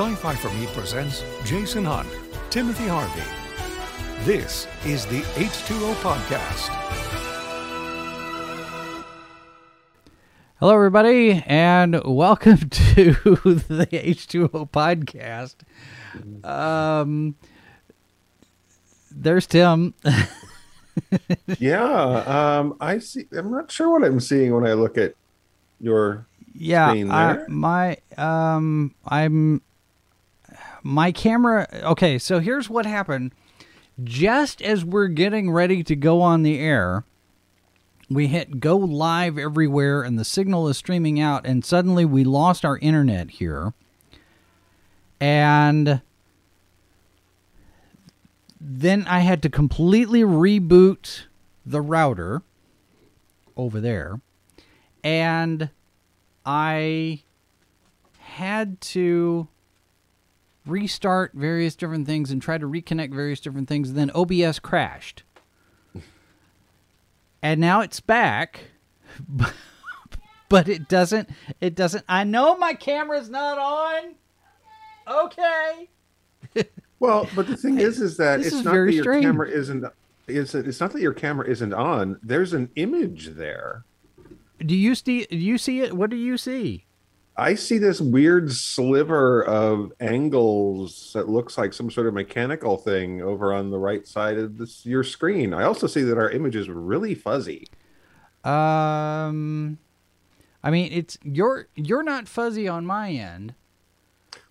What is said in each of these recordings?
Sci Fi for Me presents Jason Hunt, Timothy Harvey. This is the H2O Podcast. Hello, everybody, and welcome to the H2O podcast. Um, there's Tim. yeah, um, I see. I'm not sure what I'm seeing when I look at your yeah, screen I, my um, I'm my camera. Okay, so here's what happened. Just as we're getting ready to go on the air, we hit go live everywhere, and the signal is streaming out, and suddenly we lost our internet here, and then I had to completely reboot the router over there, and I had to restart various different things and try to reconnect various different things. And then OBS crashed. and now it's back. But it doesn't it doesn't I know my camera's not on. Okay. Well, but the thing is, is that This it's is not that your strange. camera isn't. Is it, it's not that your camera isn't on. There's an image there. Do you see do you see it? What do you see? I see this weird sliver of angles that looks like some sort of mechanical thing over on the right side of this your screen. I also see that our image is really fuzzy. Um I mean it's you're you're not fuzzy on my end.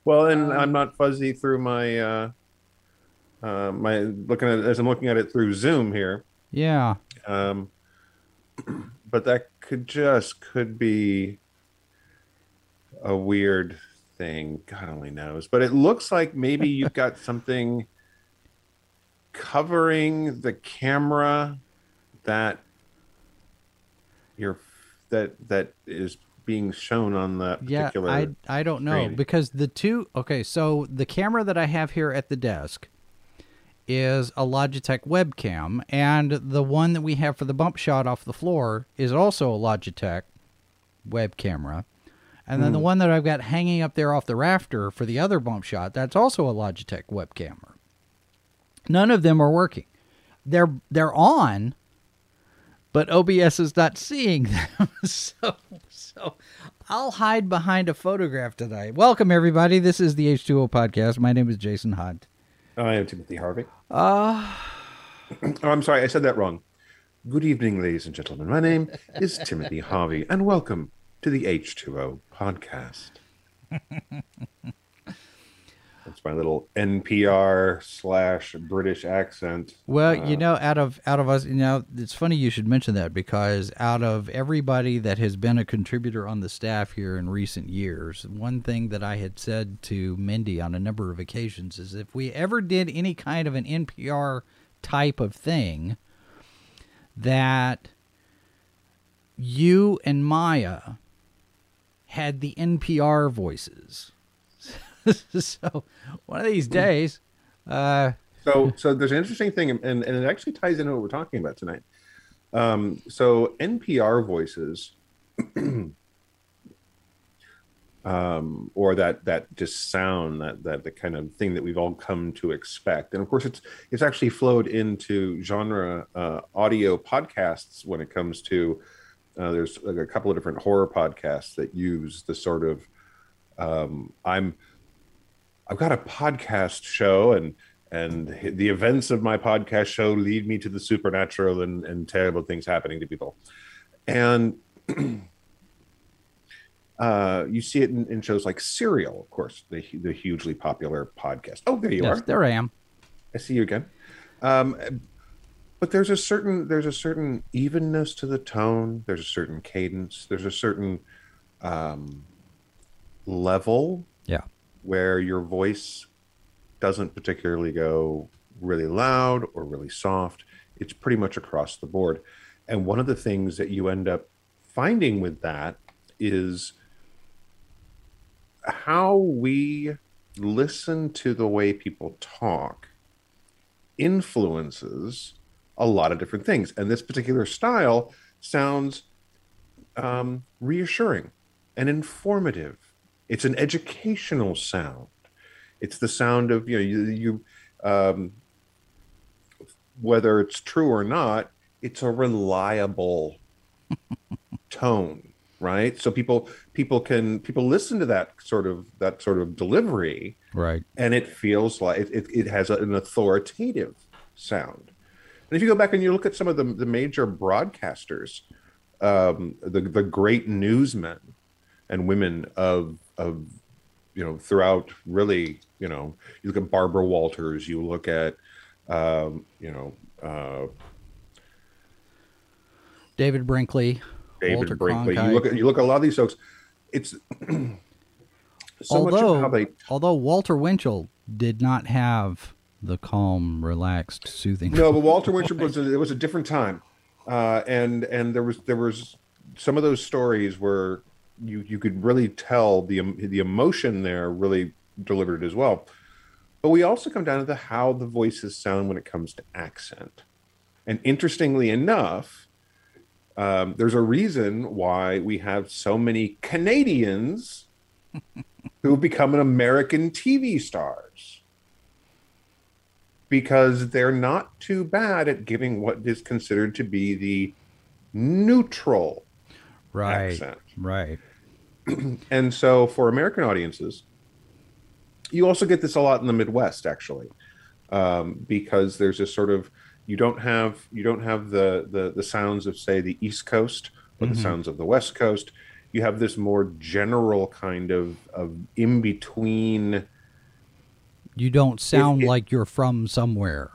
Well, and Um, I'm not fuzzy through my uh, uh, my looking at as I'm looking at it through Zoom here. Yeah. Um, but that could just could be a weird thing. God only knows. But it looks like maybe you've got something covering the camera that you're that that is being shown on the Yeah, particular. I I don't know screen. because the two okay, so the camera that I have here at the desk is a Logitech webcam and the one that we have for the bump shot off the floor is also a Logitech web camera. And then the one that I've got hanging up there off the rafter for the other bump shot, that's also a Logitech web camera. None of them are working. They're they're on, but OBS is not seeing them. so so I'll hide behind a photograph tonight. Welcome everybody. This is the H2O podcast. My name is Jason Hunt. I am Timothy Harvey. Uh Oh, I'm sorry, I said that wrong. Good evening, ladies and gentlemen. My name is Timothy Harvey, and welcome to the H2O podcast. That's my little NPR slash British accent. well, Uh, you know, out of out of us, you know, it's funny you should mention that because out of everybody that has been a contributor on the staff here in recent years, one thing that I had said to Mindy on a number of occasions is if we ever did any kind of an NPR type of thing, that you and Maya had the NPR voices. so one of these days, uh, So, so there's an interesting thing, and, and it actually ties into what we're talking about tonight. Um, so NPR voices, um, or that that just sound, that that the kind of thing that we've all come to expect, and of course, it's it's actually flowed into genre uh, audio podcasts when it comes to. Uh, there's like a couple of different horror podcasts that use the sort of um, I'm I've got a podcast show and and the events of my podcast show lead me to the supernatural and, and terrible things happening to people. And uh, you see it in, in shows like Serial, of course, the, the hugely popular podcast. Oh, there you yes, are. there I am. I see you again. Um, but there's a certain there's a certain evenness to the tone. There's a certain cadence. There's a certain um, level Yeah. where your voice doesn't particularly go really loud or really soft. It's pretty much across the board. And one of the things that you end up finding with that is how we listen to the way people talk influences a lot of different things. And this particular style sounds um, reassuring and informative. It's an educational sound. It's the sound of you know you, you um, whether it's true or not, it's a reliable tone, right? So people people can people listen to that sort of that sort of delivery, Right. and it feels like it, it has an authoritative sound. And if you go back and you look at some of the, the major broadcasters, um, the the great newsmen and women of of you know throughout really you know you look at Barbara Walters, you look at um, you know uh, David Brinkley. David Walter Brinkley. Cronkite. You look at you look at a lot of these folks. It's so much although, of how they although Walter Winchell did not have the calm, relaxed, soothing. no, but Walter Winchell was a, it was a different time, uh, and and there was there was some of those stories where you you could really tell the the emotion there really delivered it as well. But we also come down to the how the voices sound when it comes to accent, and interestingly enough, um, there's a reason why we have so many Canadians who become an American TV stars because they're not too bad at giving what is considered to be the neutral right. accent. Right. And so for American audiences, you also get this a lot in the Midwest, actually, um, because there's this sort of you don't have you don't have the the, the sounds of say the East Coast or the sounds of the West Coast. You have this more general kind of of in between. You don't sound it- like you're from somewhere.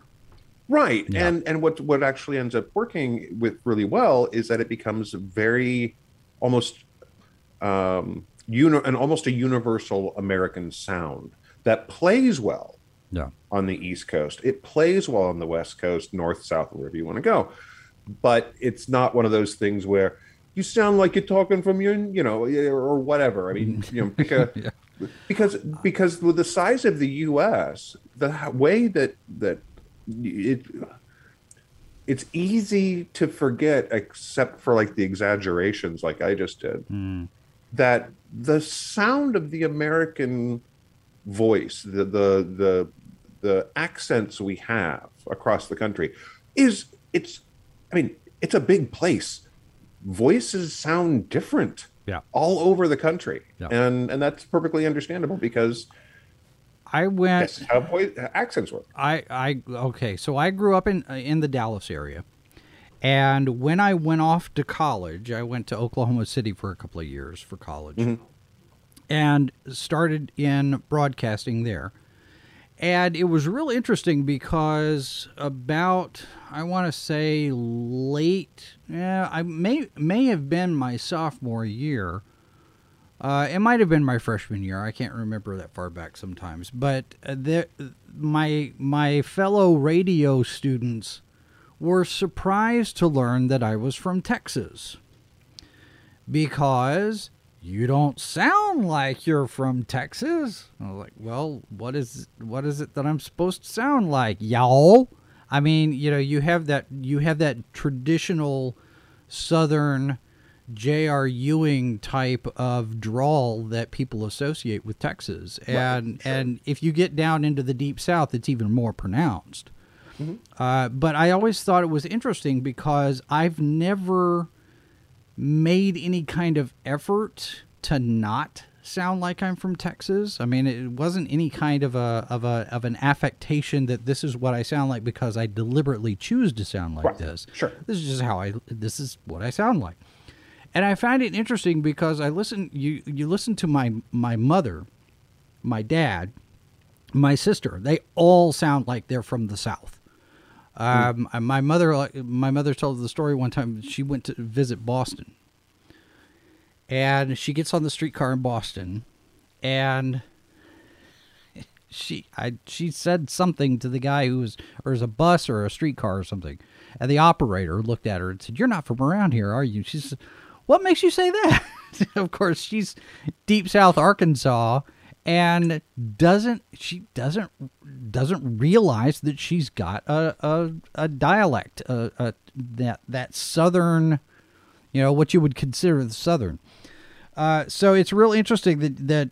right Yeah. and and what what actually ends up working with really well is that it becomes very almost um uni- an almost a universal american sound that plays well Yeah. on the east coast it plays well on the west coast north south wherever you want to go but it's not one of those things where you sound like you're talking from your you know or whatever i mean you know pick a, Yeah. Because because with the size of the us the way that that it it's easy to forget except for like the exaggerations like i just did hmm. that the sound of the american voice the the the the accents we have across the country is it's i mean it's a big place. Voices sound different Yeah. all over the country Yeah. and and that's perfectly understandable because I went. that's how voice accents work I, I okay, so I grew up in uh, in the Dallas area, and when I went off to college, I went to Oklahoma City for a couple of years for college, mm-hmm. and started in broadcasting there. And it was real interesting because about I want to say late, yeah, I may may have been my sophomore year. Uh, it might have been my freshman year. I can't remember that far back sometimes. But uh, the, my my fellow radio students were surprised to learn that I was from Texas because you don't sound like you're from Texas. I was like, well, what is what is it that I'm supposed to sound like, y'all? I mean, you know, you have that you have that traditional Southern J.R. Ewing type of drawl that people associate with Texas, and and if you get down into the deep South, it's even more pronounced. Uh, but I always thought it was interesting because I've never made any kind of effort to not sound like I'm from Texas. I mean, it wasn't any kind of a of a of an affectation that this is what I sound like because I deliberately choose to sound like Right. this. Sure. This is just how I this is what I sound like. And I find it interesting because I listen you you listen to my my mother, my dad, my sister. They all sound like they're from the South. Um, and My mother, my mother told the story one time. She went to visit Boston, and she gets on the streetcar in Boston, and she, I, she said something to the guy who was, or was a bus or a streetcar or something, and the operator looked at her and said, "You're not from around here, are you?" She said, "What makes you say that?" of course, she's deep South Arkansas, and doesn't she doesn't doesn't realize that she's got a a, a dialect, a, a that that southern, you know, what you would consider the southern. Uh, so it's real interesting that that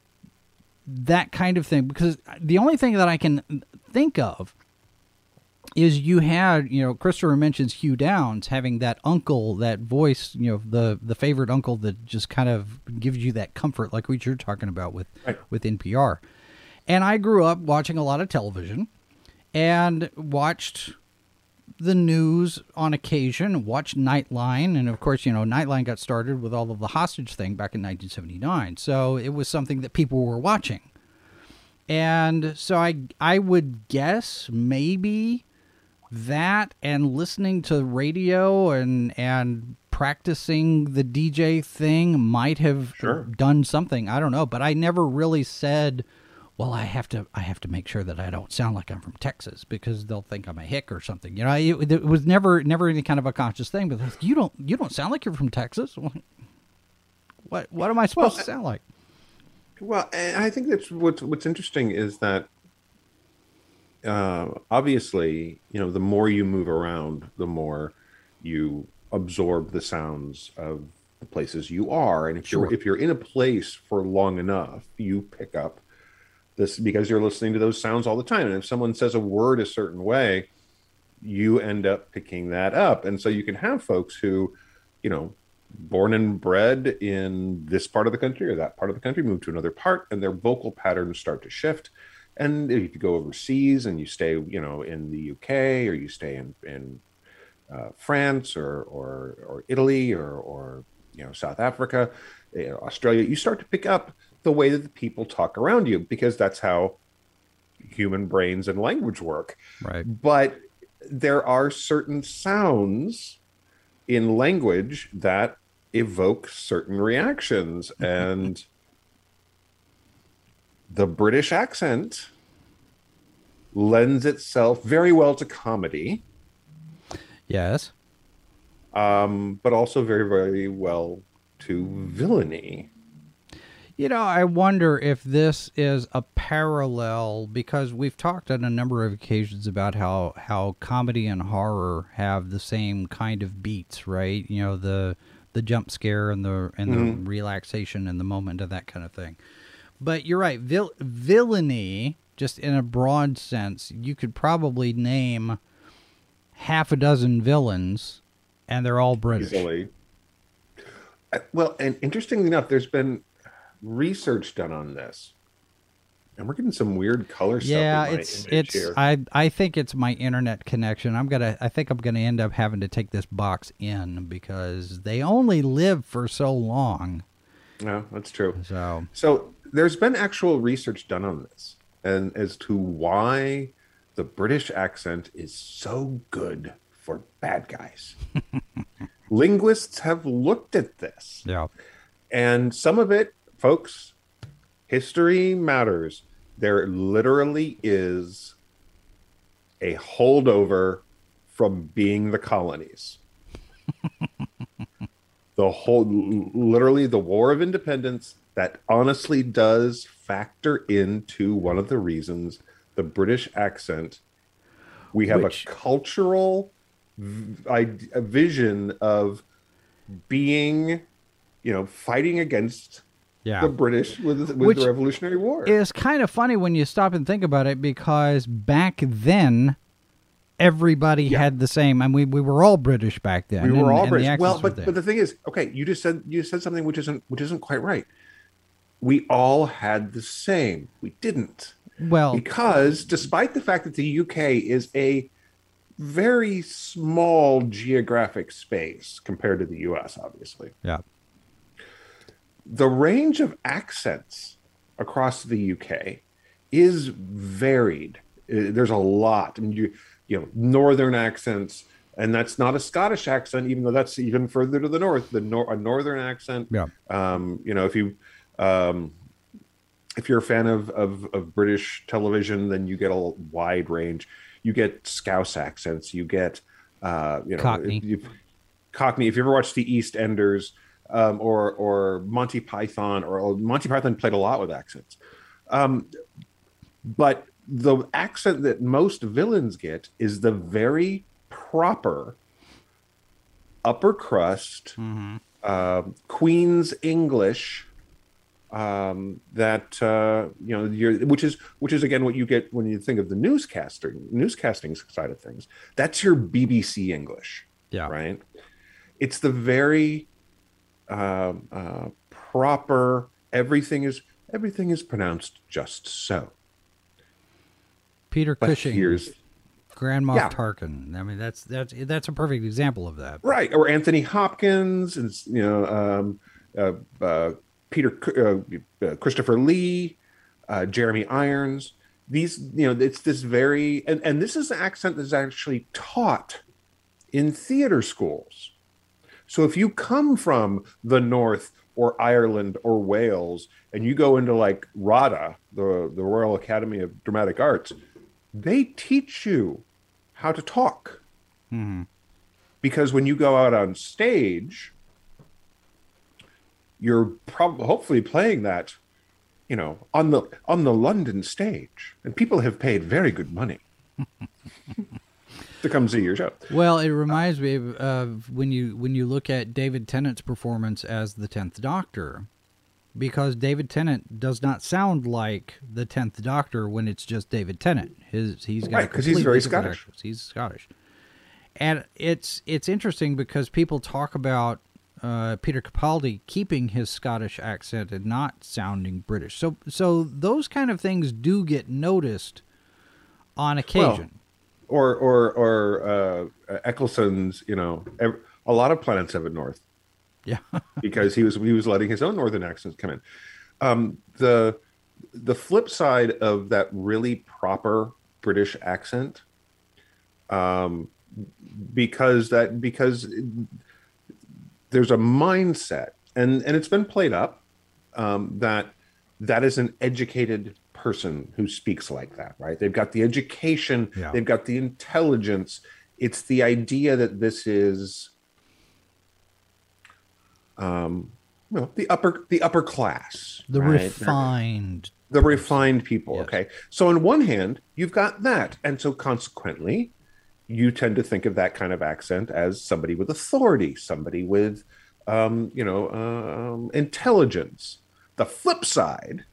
that kind of thing because the only thing that I can think of is you had you know Christopher mentions Hugh Downs having that uncle that voice you know the the favorite uncle that just kind of gives you that comfort like what you're talking about with Right. with NPR and I grew up watching a lot of television and watched the news on occasion, watched Nightline, and of course, you know, Nightline got started with all of the hostage thing back in 1979. So it was something that people were watching. And so I I would guess maybe that and listening to radio and and practicing the DJ thing might have Sure. done something. I don't know, but I never really said, "Well, I have to I have to make sure that I don't sound like I'm from Texas because they'll think I'm a hick or something." You know, it, it was never never any kind of a conscious thing. But like, you don't you don't sound like you're from Texas. What what am I supposed to sound like? Well, I think that's what's what's interesting is that uh, obviously, you know, the more you move around, the more you absorb the sounds of the places you are, and if Sure. you're if you're in a place for long enough, you pick up this because you're listening to those sounds all the time. And if someone says a word a certain way, you end up picking that up, and so you can have folks who, you know, born and bred in this part of the country or that part of the country, move to another part, and their vocal patterns start to shift. And if you go overseas and you stay, you know, in the UK or you stay in in uh, France or or or Italy or or you know South Africa, you know, Australia, you start to pick up the way that the people talk around you because that's how human brains and language work Right. but there are certain sounds in language that evoke certain reactions and the british accent lends itself very well to comedy Yes. um, but also very very well to villainy You know, I wonder if this is a parallel because we've talked on a number of occasions about how how comedy and horror have the same kind of beats, right? You know, the the jump scare and the and the relaxation and the moment and that kind of thing. But you're right, vil- villainy, just in a broad sense, you could probably name half a dozen villains, and they're all British. easily. Uh, Well, and interestingly enough, there's been research done on this, and we're getting some weird color stuff. Yeah, in my it's it's here. I I think it's my internet connection. I'm gonna I think I'm gonna end up having to take this box in because they only live for so long. No, that's true. So So there's been actual research done on this, and as to why the British accent is so good for bad guys. Linguists have looked at this. yeah, And some of it, folks, history matters. There literally is a holdover from being the colonies. the whole, literally, the War of Independence that honestly does factor into one of the reasons the British accent. We have Which- a cultural v- a vision of being you know, fighting against yeah. the British with, with Which the Revolutionary War. It's kind of funny when you stop and think about it because back then everybody Yeah. had the same. I mean, we, we were all British back then. we were and- all and British. Well, but but the thing is, okay, you just said you said something which isn't which isn't quite right. We all had the same. We didn't well, because despite the fact that the UK is a very small geographic space compared to the US, obviously. yeah, the range of accents across the UK is varied. Uh, There's a lot. I mean, you you know, northern accents, and that's not a Scottish accent, even though that's even further to the north. The nor- a northern accent. yeah, Um, you know, if you um, if you're a fan of, of of British television, then you get a wide range. You get Scouse accents. You get uh, you know, Cockney. if you- Cockney. If you ever watched the EastEnders um, or or Monty Python, or Monty Python played a lot with accents. Um, but the accent that most villains get is the very proper upper crust Mm-hmm. uh, Queen's English um, that uh, you know you're which is which is again what you get when you think of the newscasting newscasting side of things that's your bbc english Yeah. right it's the very uh, uh, proper everything is everything is pronounced just so Peter but Cushing, here's Grand Moff Yeah. Tarkin. I mean, that's that's that's a perfect example of that. right or anthony hopkins and you know um, uh, uh, peter uh, uh, christopher lee uh, jeremy irons. These you know it's this very and, and this is an accent that's actually taught in theater schools. So if you come from the north or ireland or wales and you go into like rada the, the royal academy of dramatic arts they teach you how to talk. Mhm. because when you go out on stage you're probably hopefully playing that you know on the on the london stage and people have paid very good money to come see your show Well, it reminds me of, of when you when you look at David Tennant's performance as the Tenth Doctor, because David Tennant does not sound like the Tenth Doctor when it's just David Tennant. His he's got Right, 'cause he's very Scottish. He's Scottish, and it's it's interesting because people talk about uh, Peter Capaldi keeping his Scottish accent and not sounding British. So so those kind of things do get noticed on occasion. or or or uh eccleston's you know ev- a lot of planets have a north yeah. because he was he was letting his own northern accents come in um the the flip side of that really proper british accent um because that because there's a mindset and and it's been played up um that that is an educated person who speaks like that right they've got the education Yeah. they've got the intelligence it's the idea that this is um well the upper the upper class The right? refined the refined people Yes. okay so on one hand you've got that and so consequently you tend to think of that kind of accent as somebody with authority somebody with um, you know um, intelligence the flip side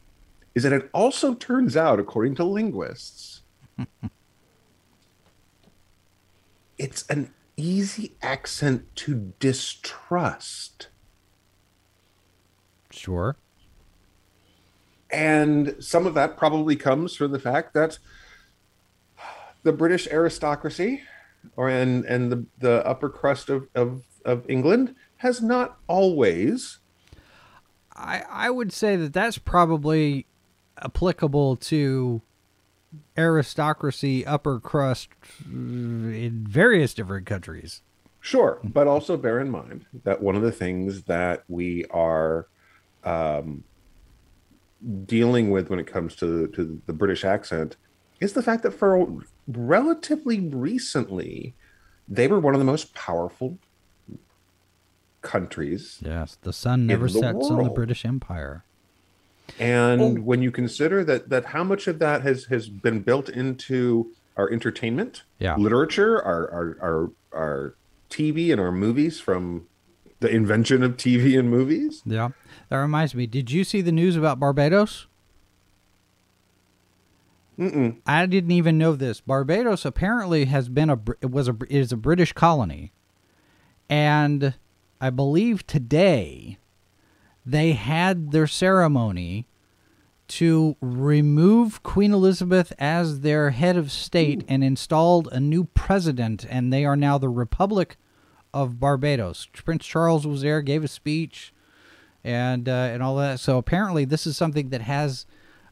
is that it also turns out according to linguists it's an easy accent to distrust Sure. and some of that probably comes from the fact that the British aristocracy, or and and the the upper crust of of, of England has not always. I I would say that that's probably applicable to aristocracy, upper crust uh, in various different countries. Sure, but also bear in mind that one of the things that we are um, dealing with when it comes to to the British accent is the fact that for relatively recently, they were one of the most powerful countries Yes, the sun never the sets on the. British Empire. And Oh. when you consider that that how much of that has has been built into our entertainment, Yeah. literature, our our our, our TV and our movies from the invention of TV and movies. Yeah. That reminds me, did you see the news about Barbados? Mm-mm. I didn't even know this. Barbados apparently has been a it was a is a British colony, and I believe today they had their ceremony to remove Queen Elizabeth as their head of state and installed a new president, and they are now the Republic of Barbados. Prince Charles was there, gave a speech, and uh, and all that. So apparently, this is something that has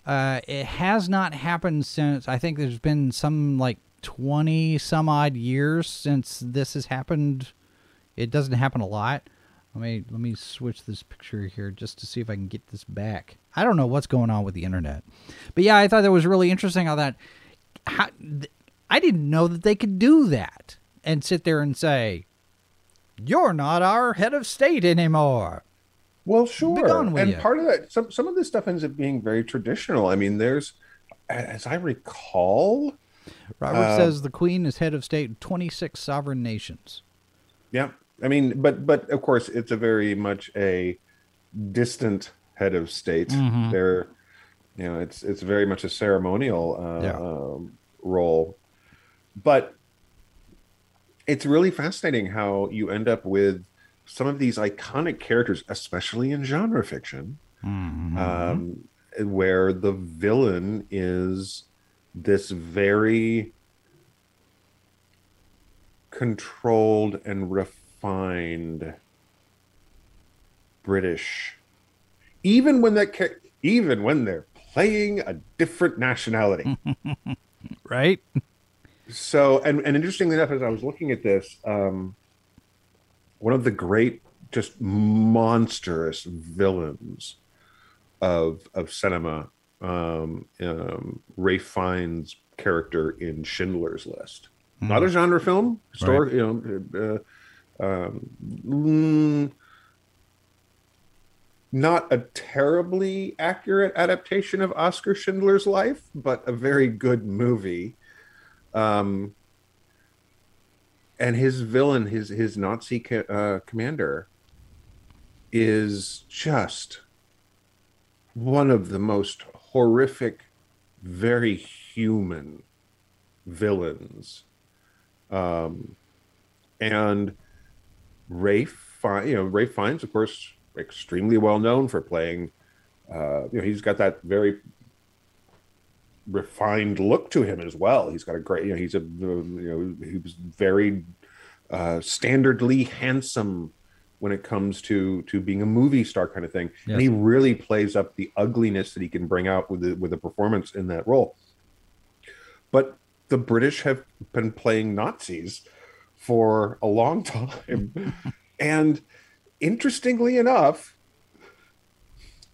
uh, it has not happened since I think there's been some like twenty some odd years since this has happened. It doesn't happen a lot. Let me let me switch this picture here just to see if I can get this back. I don't know what's going on with the internet, but yeah, I thought that was really interesting how that. How, I didn't know that they could do that and sit there and say, "You're not our head of state anymore." Well, sure. and ya. part of that, some some of this stuff ends up being very traditional. I mean, there's, as I recall, Robert Uh, says the Queen is head of state in 26 sovereign nations. yeah. I mean, but but of course, it's a very much a distant head of state. Mhm. They're, you know, it's it's very much a ceremonial uh, Yeah. um, role, but it's really fascinating how you end up with some of these iconic characters, especially in genre fiction, Mhm. um, where the villain is this very controlled and refined British, even when that ca- even when they're playing a different nationality. right? so, and and interestingly enough, as I was looking at this, um, one of the great, just monstrous villains of of cinema, um, um, Ralph Fiennes' character in Schindler's List, not a genre film, story, you know, uh, um, mm, not a terribly accurate adaptation of Oscar Schindler's life, but a very good movie. Um, and his villain, his his Nazi co- uh, commander, is just one of the most horrific, very human villains. Um, and Ralph, Fi- you know, Ralph Fiennes, of course, extremely well known for playing. Uh, you know, he's got that very refined look to him as well. He's got a great, you know, he's a, you know, he was very uh, standardly handsome when it comes to to being a movie star kind of thing, Yes. and he really plays up the ugliness that he can bring out with the, with a performance in that role. But the British have been playing Nazis for a long time, and interestingly enough,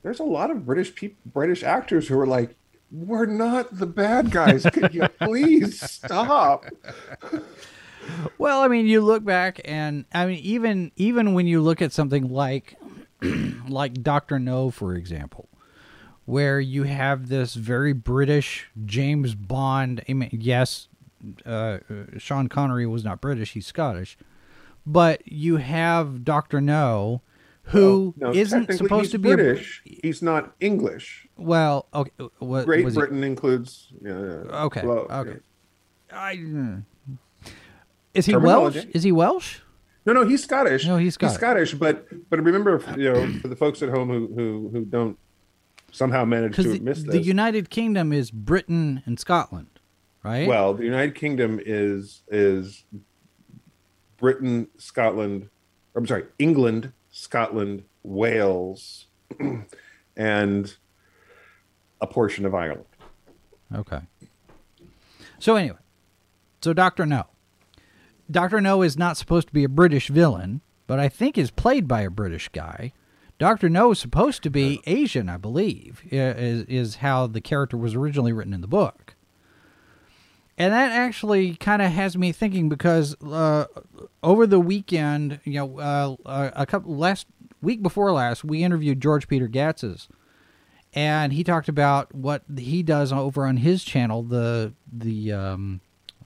there's a lot of British people, British actors who are like, "We're not the bad guys. Could you please stop?" Well, I mean, you look back, and I mean, even even when you look at something like like Doctor No, for example, where you have this very British James Bond. I mean, yes, uh, Sean Connery was not British; he's Scottish, but you have Doctor No, who No, not supposed to be British. he's not English. Well, okay, what Great Britain includes. Yeah, Okay, well, okay. yeah. I, mm. is he Welsh? Is he Welsh? No, no, he's Scottish. No, he's Scottish. He's Scottish, but but remember, you know, for the folks at home who who who don't somehow manage to the, miss the. United Kingdom is Britain and Scotland, right? Well, the United Kingdom is is Britain, Scotland. I'm sorry, England, Scotland, Wales, and a portion of Ireland. okay. So anyway, so Doctor No. Doctor No is not supposed to be a British villain, but I think is played by a British guy. Doctor No is supposed to be Asian, I believe, is is how the character was originally written in the book. And that actually kind of has me thinking because uh, over the weekend, you know, uh, a a couple last week before last, we interviewed George Peter Gatz's, and he talked about what he does over on his channel. The the um,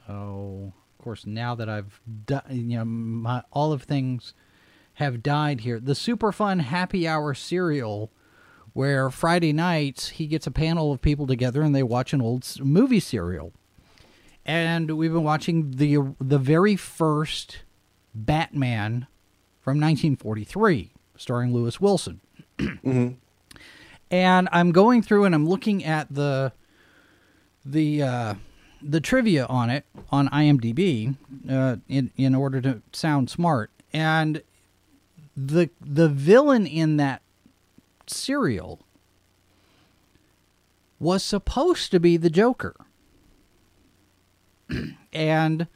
oh, of course, now that I've done, you know, my all of things have died here. The super fun happy hour serial. Where Friday nights he gets a panel of people together and they watch an old movie serial and we've been watching the the very first Batman from 1943, starring Lewis Wilson. And I'm going through and I'm looking at the the uh, the trivia on it on IMDb uh, in in order to sound smart. And the the villain in that serial was supposed to be the Joker and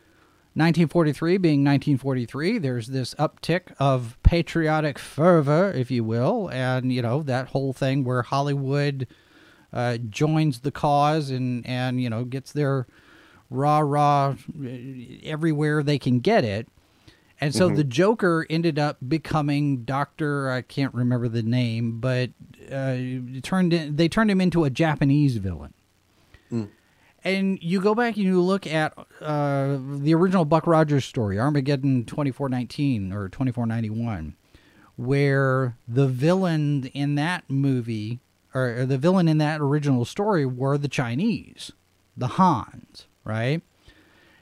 1943 being 1943 there's this uptick of patriotic fervor if you will and you know that whole thing where hollywood uh, joins the cause and and you know gets their rah rah everywhere they can get it. And so the joker ended up becoming doctor i can't remember the name but uh, turned in, they turned him into a japanese villain and you go back and you look at uh, the original Buck Rogers story, Armageddon 2419 or 2491, where the villain in that movie or, or the villain in that original story were the Chinese, the Hans, right?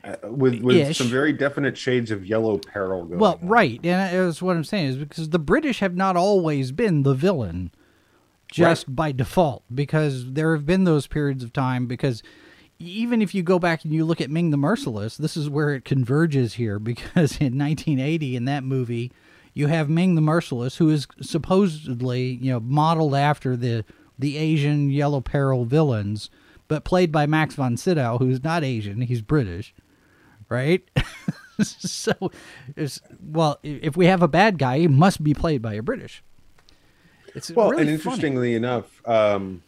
Uh, with with Ish. some very definite shades of yellow peril going Well, on. right, and that's what I'm saying is because the British have not always been the villain, just by default. Because there have been those periods of time. Because even if you go back and you look at Ming the Merciless, this is where it converges here. Because in 1980, in that movie, you have Ming the Merciless, who is supposedly you know modeled after the the Asian Yellow Peril villains, but played by Max von Sydow, who's not Asian, he's British right? so, it's, well, if we have a bad guy, he must be played by a British. It's well really and funny. interestingly enough um,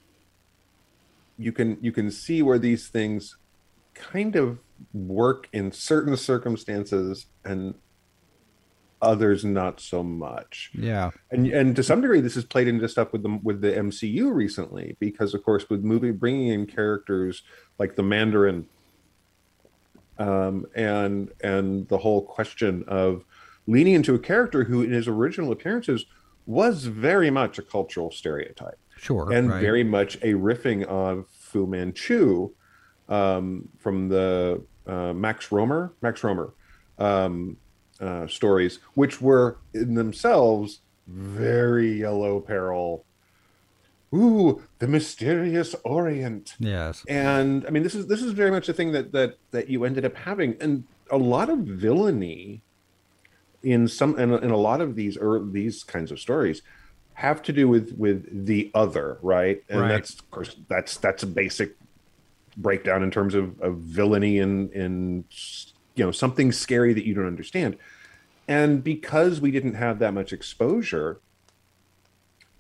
you can you can see where these things kind of work in certain circumstances and others not so much. Yeah, and and to some degree this has played into stuff with the with the MCU recently because of course with movie bringing in characters like the Mandarin um and and the whole question of leaning into a character who in his original appearances was very much a cultural stereotype sure. and right. very much a riffing of Fu Manchu um, from the uh, Sax Rohmer, Sax Rohmer um, uh, stories, which were in themselves very yellow peril. Ooh, the mysterious Orient yes. and i mean this is this is very much a thing that that that you ended up having and a lot of villainy in some in, in a lot of these or these kinds of stories have to do with with the other right and Right. that's of course that's that's a basic breakdown in terms of, of villainy and in you know something scary that you don't understand and because we didn't have that much exposure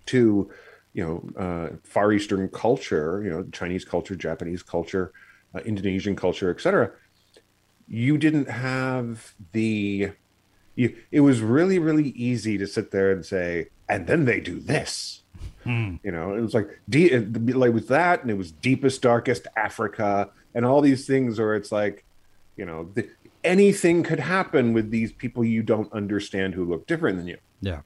to you know uh, far eastern culture you know chinese culture japanese culture uh, indonesian culture etc you didn't have the you, it was really really easy to sit there and say and then they do this. Hmm. You know it was like de- like with that and it was deepest darkest africa and all these things where it's like you know the, anything could happen with these people you don't understand who look different than you. Yeah.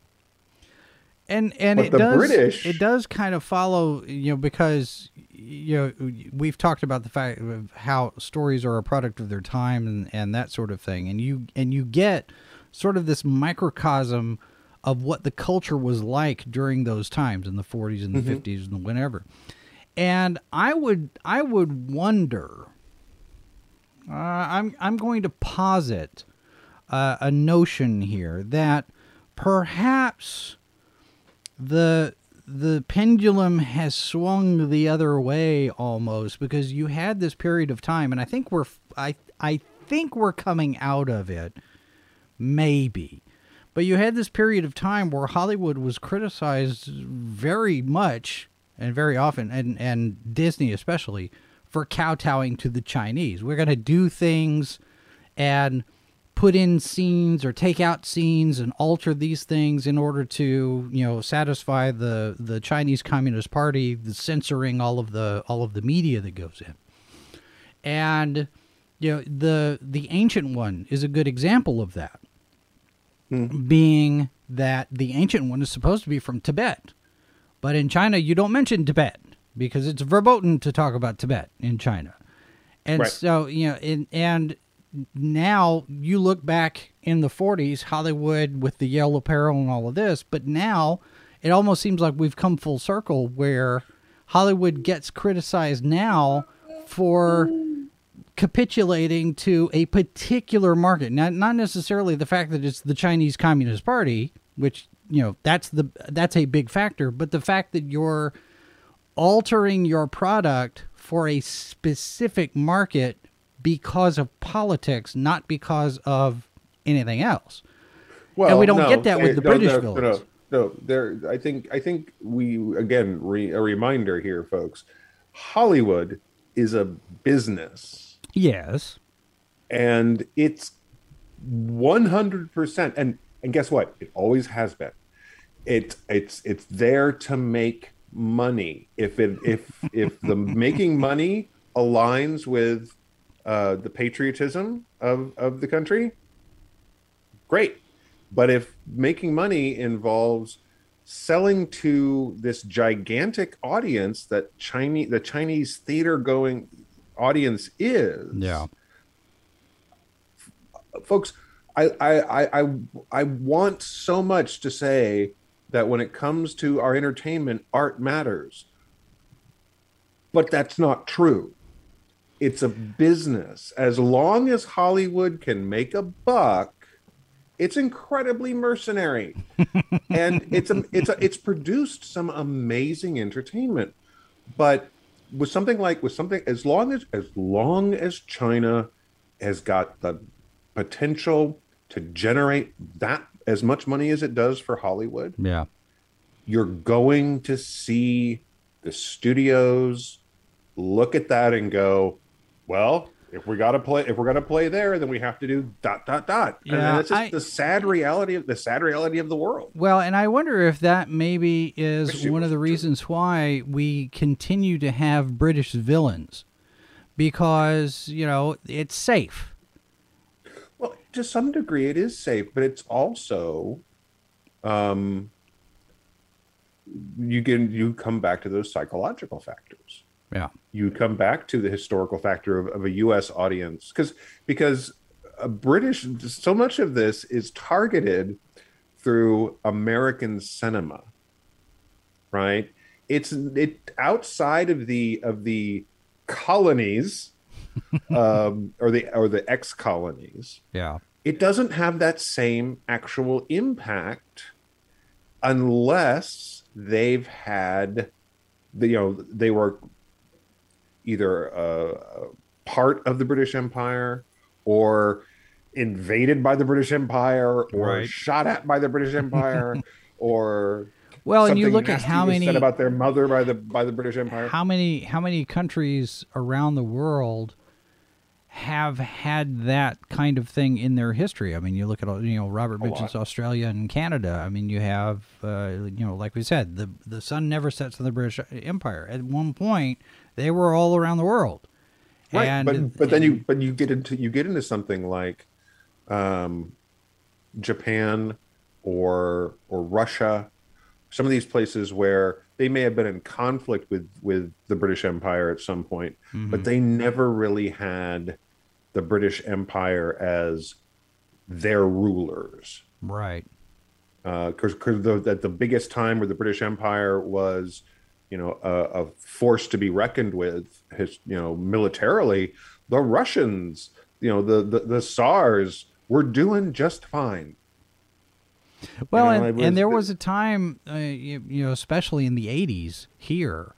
And and But it the does British- it does kind of follow you know because you know we've talked about the fact of how stories are a product of their time and, and that sort of thing. And you and you get sort of this microcosm of what the culture was like during those times in the 40s and the 50s and whenever. And I would I would wonder uh, I'm I'm going to posit uh, a notion here that perhaps the the pendulum has swung the other way almost because you had this period of time and I think we're I I think we're coming out of it maybe but you had this period of time where Hollywood was criticized very much and very often and and Disney especially for kowtowing to the Chinese. We're going to do things and put in scenes or take out scenes and alter these things in order to, you know, satisfy the the Chinese Communist Party, censoring all of the all of the media that goes in. And you know, the the ancient one is a good example of that Mm. being that the ancient one is supposed to be from Tibet. But in China, you don't mention Tibet because it's verboten to talk about Tibet in China. And Right. so, you know, in, and now you look back in the 40s, Hollywood with the yellow peril and all of this, but now it almost seems like we've come full circle where Hollywood gets criticized now for capitulating to a particular market. Not not necessarily the fact that it's the Chinese Communist Party, which you know that's the that's a big factor, but the fact that you're altering your product for a specific market because of politics, not because of anything else. Well, we don't get that with the no, British no, villains. No, no, there. I think. I think we again re, a reminder here, folks. Hollywood is a business, Yes. and it's one hundred percent. And and guess what? It always has been. It's it's it's there to make money. If it if if the making money aligns with uh, the patriotism of of the country, great. But if making money involves selling to this gigantic audience that Chinese the Chinese theater going audience is, Yeah. folks, I I I I, I want so much to say that when it comes to our entertainment, art matters. But that's not true. It's a business. As long as Hollywood can make a buck, it's incredibly mercenary. and it's a, it's a, it's produced some amazing entertainment. But with something like with something as long as as long as China has got the potential to generate that as much money as it does for Hollywood, Yeah. you're going to see the studios look at that and go, well, if we got to play, if we're going to play there, then we have to do dot dot dot. and Yeah, that's just I- the sad reality of the sad reality of the world. Well, and I wonder if that maybe is one of the true. reasons why we continue to have British villains because, you know, it's safe. Well, to some degree, it is safe, but it's also, um, you can you come back to those psychological factors. Yeah. you come back to the historical factor of, of a U.S. audience because because a British so much of this is targeted through American cinema, right? It's it outside of the of the colonies um, or the or the ex colonies. Yeah. It doesn't have that same actual impact unless they've had the you know they were either a, a part of the British Empire or invaded by the British Empire or Right. shot at by the British Empire or Well, and you look at how many said about their mother by the by the British Empire. how many how many countries around the world have had that kind of thing in their history. I mean, you look at you know Robert mentions. Australia and Canada. I mean, you have uh, you know like we said, the the sun never sets on the British Empire. At one point, they were all around the world. right And, but but then you but you get into you get into something like um japan or or russia some of these places where they may have been in conflict with with the british empire at some point but they never really had the british empire as their rulers right. because the, that the biggest time where the British Empire was, you know, a, a force to be reckoned with, his, you know, militarily, the Russians, you know, the the, the Tsars were doing just fine. Well, know, and, it and there was a time, uh, you, you know, especially in the '80s here,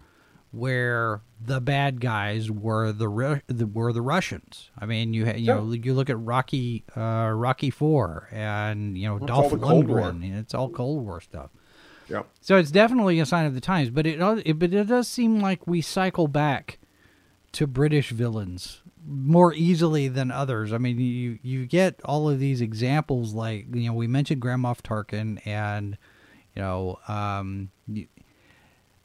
where the bad guys were the, Ru- the were the Russians. I mean, you you know you look at Rocky uh, Rocky Four and you know it's Dolph Cold War. Lundgren. It's all Cold War stuff. Yeah. So it's definitely a sign of the times, but it, it but it does seem like we cycle back to British villains more easily than others. I mean, you you get all of these examples like you know we mentioned Grand Moff Tarkin and you know um, you,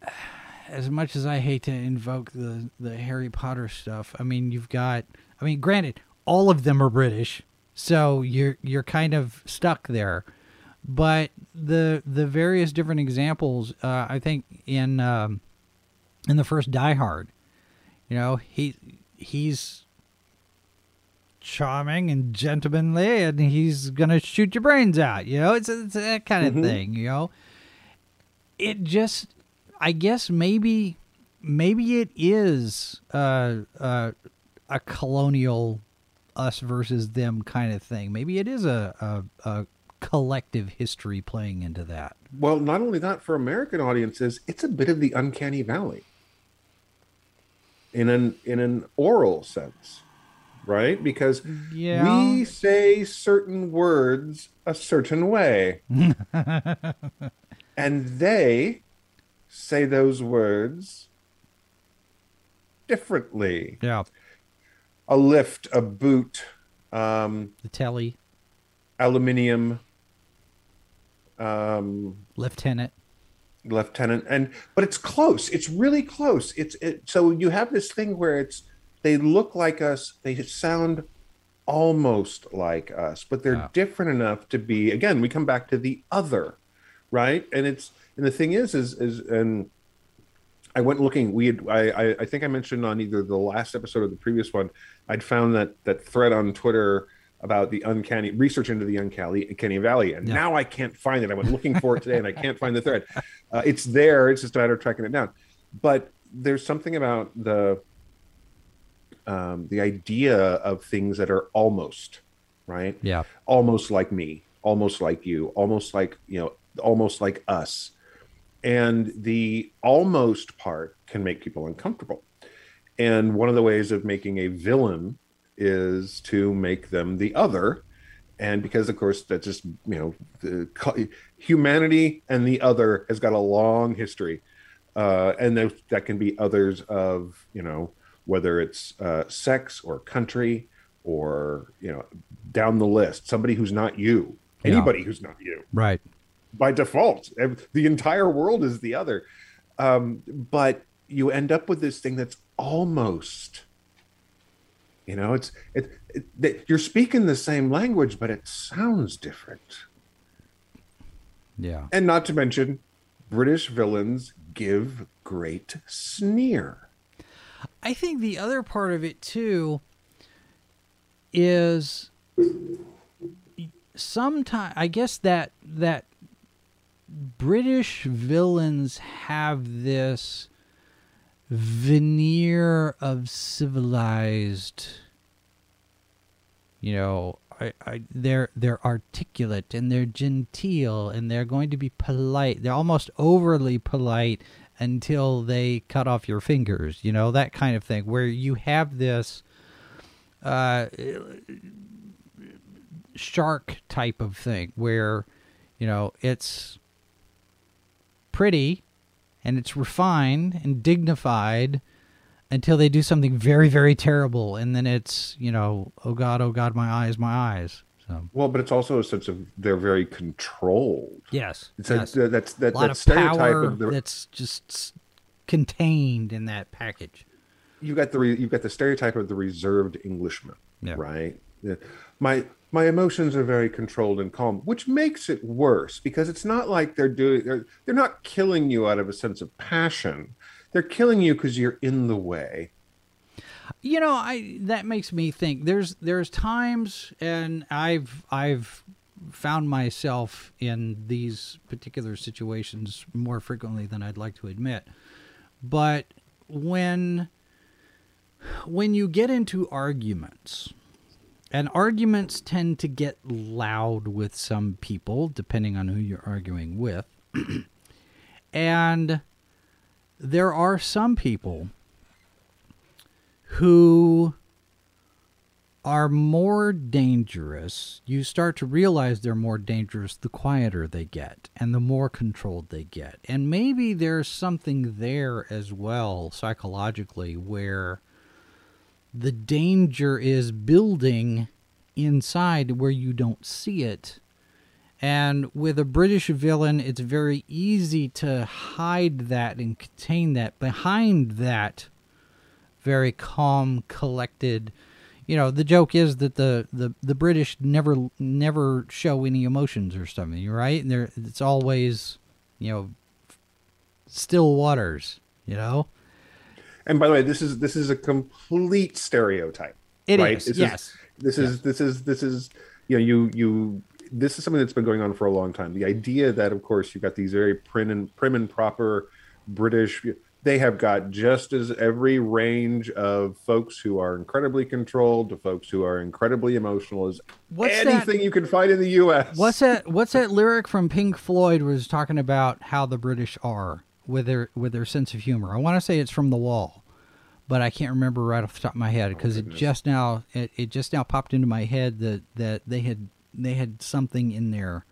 as much as I hate to invoke the the Harry Potter stuff, I mean you've got I mean granted all of them are British, so you're you're kind of stuck there. But the the various different examples, uh, I think in um, in the first Die Hard, you know he he's charming and gentlemanly, and he's gonna shoot your brains out. You know, it's, it's that kind of thing. You know, it just, I guess maybe maybe it is uh, uh, a colonial us versus them kind of thing. Maybe it is a, a, a collective history playing into that. Well, not only that, for American audiences, it's a bit of the uncanny valley in an in an oral sense, right? Because Yeah. we say certain words a certain way, and they say those words differently. Yeah, A lift, a boot, um, the telly, aluminium, um, lieutenant. lieutenant and but it's close it's really close it's it so you have this thing where it's they look like us they sound almost like us, but they're Yeah. different enough to be. Again, we come back to the other, right? And it's and the thing is, is is and I went looking. We had I I, I think I mentioned on either the last episode or the previous one. I'd found that that thread on Twitter about the uncanny research into the uncanny uncanny valley, and Yeah. now I can't find it. I went looking for it today, and I can't find the thread. Uh, it's there. It's just a matter of tracking it down. But there's something about the um, the idea of things that are almost right Yeah. almost like me, almost like you, almost like, you know, almost like us. And the almost part can make people uncomfortable. And one of the ways of making a villain is to make them the other. And because, of course, that's just, you know, the, humanity and the other has got a long history. Uh, and that, that can be others of, you know, whether it's uh, sex or country or, you know, down the list, somebody who's not you, Yeah. anybody who's not you Right. by default. The entire world is the other. Um, but you end up with this thing that's almost, you know, it's it, it that you're speaking the same language, but it sounds different. Yeah. And not to mention, British villains give great sneer. I think the other part of it too is sometimes I guess that that British villains have this veneer of civilized you know I, I, they're they're articulate and they're genteel and they're going to be polite. They're almost overly polite until they cut off your fingers you know that kind of thing where you have this uh shark type of thing where you know it's pretty and it's refined and dignified until they do something very very terrible and then it's you know oh god oh god my eyes my eyes so Well, but it's also a sense of they're very controlled. yes It's yes. a, that's that, a lot that of stereotype power of the that's just contained in that package you got the re, you've got the stereotype of the reserved Englishman, Yeah. right? My my emotions are very controlled and calm, which makes it worse because it's not like they're doing they're, they're not killing you out of a sense of passion. They're killing you because you're in the way. you know i that makes me think there's there's times and i've i've found myself in these particular situations more frequently than i'd like to admit but when when you get into arguments and arguments tend to get loud with some people depending on who you're arguing with and there are some people who are more dangerous, you start to realize they're more dangerous the quieter they get and the more controlled they get. And maybe there's something there as well psychologically where the danger is building inside where you don't see it. And with a British villain, it's very easy to hide that and contain that behind that very calm, collected. You know, the joke is that the, the, the British never never show any emotions or something, right? And they're, it's always, you know, still waters. You know, And by the way, this is this is a complete stereotype. It right? is, This yes. this is this is this is you know you you this is something that's been going on for a long time. The idea that of course you've got these very prim and prim and proper British they have got just as every range of folks who are incredibly controlled to folks who are incredibly emotional as What's that- anything you can find in the US. What's that? What's that lyric from Pink Floyd was talking about how the British are with their with their sense of humor? I want to say it's from The Wall, but I can't remember right off the top of my head because it just now it, it just now popped into my head that that they had they had something in there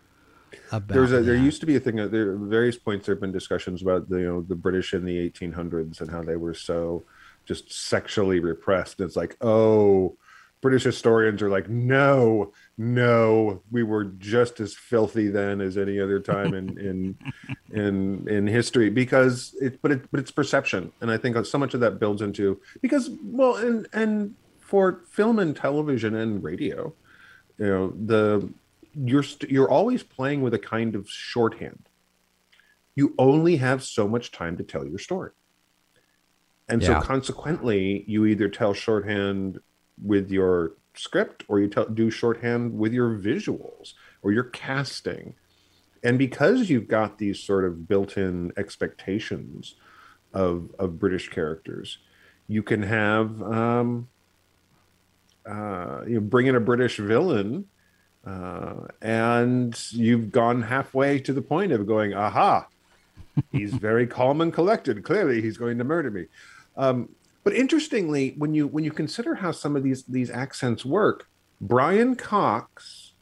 about There's a there used to be a thing. uh, There at various points there have been discussions about the you know the British in the 1800s and how they were so just sexually repressed. It's like oh, British historians are like no, no, we were just as filthy then as any other time in in in in history because it but it but it's perception and I think so much of that builds into because well and and for film and television and radio, you know, the you're st- you're always playing with a kind of shorthand. You only have so much time to tell your story. And Yeah. so consequently, you either tell shorthand with your script or you do shorthand with your visuals or your casting. And because you've got these sort of built-in expectations of of British characters, you can have um, uh, you know bring in a British villain, uh, and you've gone halfway to the point of going, aha, he's very calm and collected. Clearly, he's going to murder me. Um, but interestingly, when you when you consider how some of these these accents work, Brian Cox,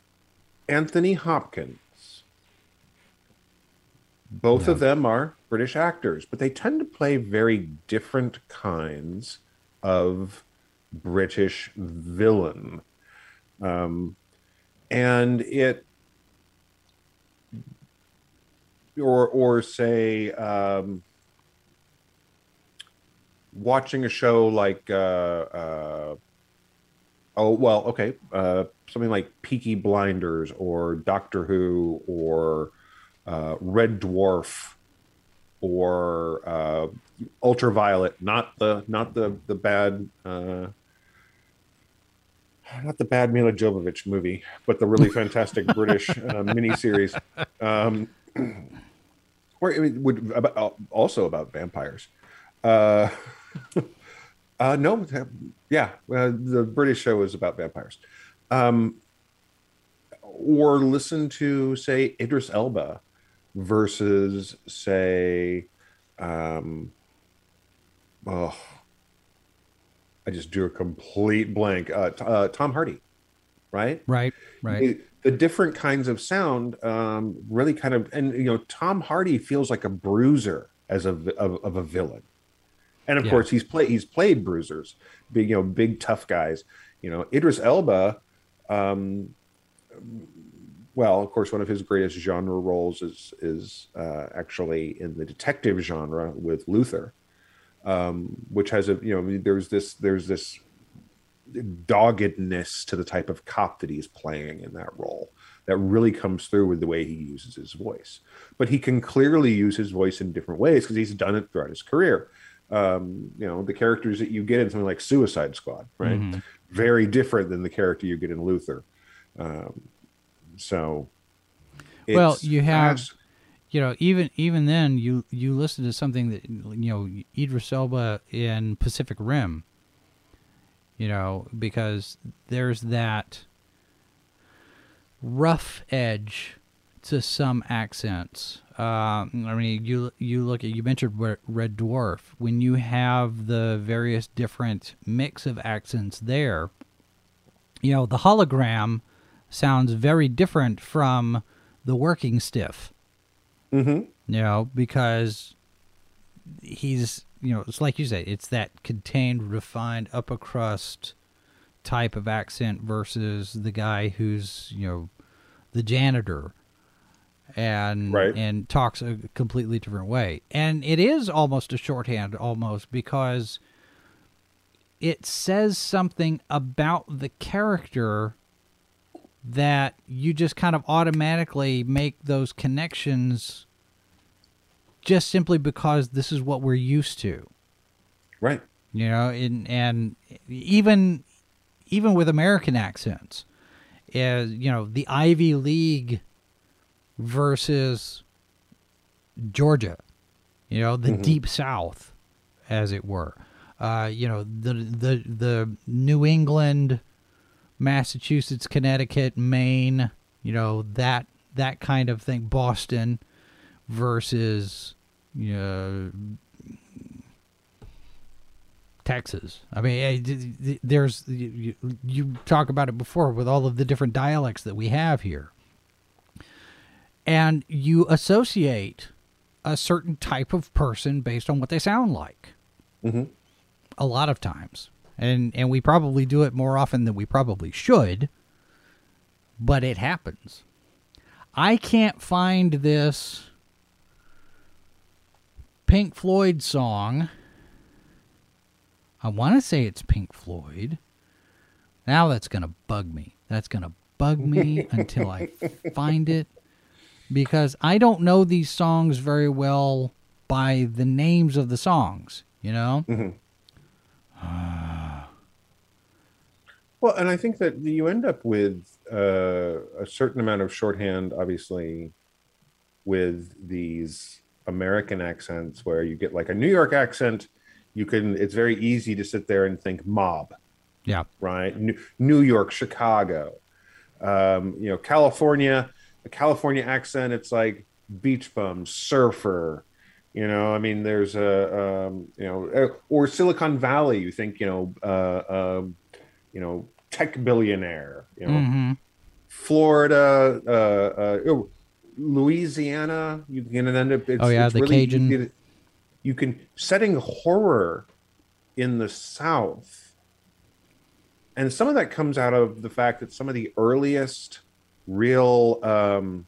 Anthony Hopkins, both of them are British actors, but they tend to play very different kinds of British villain. Um, and it, or, or say, um, watching a show like, uh, uh, oh, well, okay, uh, something like Peaky Blinders or Doctor Who or uh, Red Dwarf or uh, Ultraviolet, not the not the the bad uh, not the bad Milla Jovovich movie, but the really fantastic British uh, miniseries, um, or it would about, also about vampires. Uh, uh, no, yeah, uh, the British show is about vampires. Um, or listen to say Idris Elba versus say um oh i just drew a complete blank uh, t- uh tom hardy right Right, right. the, the different kinds of sound um really kind of and you know tom hardy feels like a bruiser as a of, of a villain and of Yeah. course he's played he's played bruisers big you know big tough guys you know idris elba um well, of course, one of his greatest genre roles is is uh, actually in the detective genre with Luther, um, which has a you know there's this there's this doggedness to the type of cop that he's playing in that role that really comes through with the way he uses his voice. But he can clearly use his voice in different ways because he's done it throughout his career. Um, you know, the characters that you get in something like Suicide Squad, right? Mhm. Very different than the character you get in Luther. Um, so, Well, you have- you know, even even then, you you listen to something that you know Idris Elba in Pacific Rim. You know, because there's that rough edge to some accents. Um, I mean, you you look at you mentioned Red Dwarf when you have the various different mix of accents there. You know, the hologram sounds very different from the working stiff Mhm. you know, because he's, you know, it's like you say, it's that contained, refined, upper crust type of accent versus the guy who's, you know, the janitor and Right. and talks a completely different way. And it is almost a shorthand almost because it says something about the character that you just kind of automatically make those connections just simply because this is what we're used to right. you know and and even even with american accents is you know the ivy league versus georgia you know the deep south as it were. Uh you know the the the new england massachusetts connecticut maine you know that that kind of thing boston versus you know Texas. I mean, eh, there's you- you talk about it before with all of the different dialects that we have here, and you associate a certain type of person based on what they sound like. Mhm. A lot of times, and and we probably do it more often than we probably should, but it happens. I can't find this Pink Floyd song. I want to say it's Pink Floyd. Now that's going to bug me. That's going to bug me until I find it because I don't know these songs very well by the names of the songs, you know? Mm-hmm. well, and I think that you end up with uh, a certain amount of shorthand, obviously, with these American accents where you get like a New York accent. You can, it's very easy to sit there and think mob, Yeah. right? New, New York, Chicago, um, you know, California, a California accent. It's like beach bum, surfer. You know, I mean, there's a um, you know, uh, or Silicon Valley. You think you know, uh, um, you know, tech billionaire. You know, hmm Florida, uh, uh, oh, Louisiana. You can end up. It's, Oh, yeah, it's the really Cajun. to- You can setting horror in the South, and some of that comes out of the fact that some of the earliest real. Um,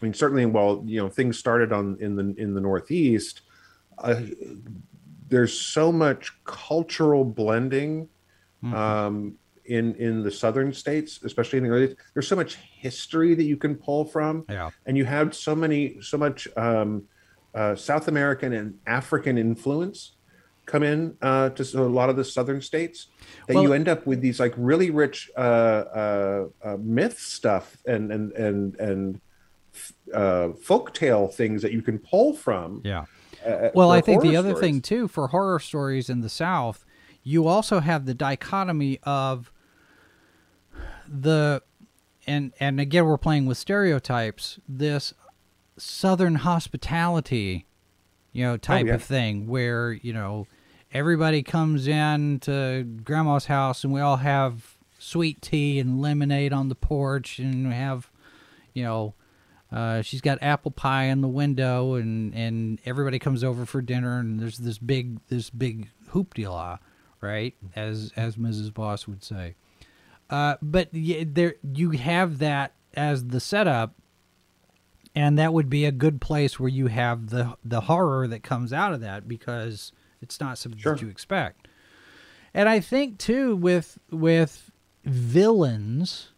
I mean, certainly, while you know things started on in the in the Northeast, uh, there's so much cultural blending Mm-hmm. um, in in the southern states, especially in the early. There's so much history that you can pull from, Yeah. and you have so many so much um, uh, South American and African influence come in uh, to a lot of the southern states that Well- you end up with these like really rich uh, uh, uh, myth stuff and and and and uh, folktale things that you can pull from. Yeah. uh, Well, I think the other stories. thing too for horror stories in the South, you also have the dichotomy of the and and again we're playing with stereotypes. This Southern hospitality, you know, type yeah. of thing where you know everybody comes in to grandma's house and we all have sweet tea and lemonade on the porch and we have you know uh, she's got apple pie in the window, and, and everybody comes over for dinner, and there's this big this big hoop de la, right? As as Mrs. Boss would say. Uh, but y- there you have that as the setup, and that would be a good place where you have the the horror that comes out of that because it's not something Sure. that you expect. And I think too with with villains,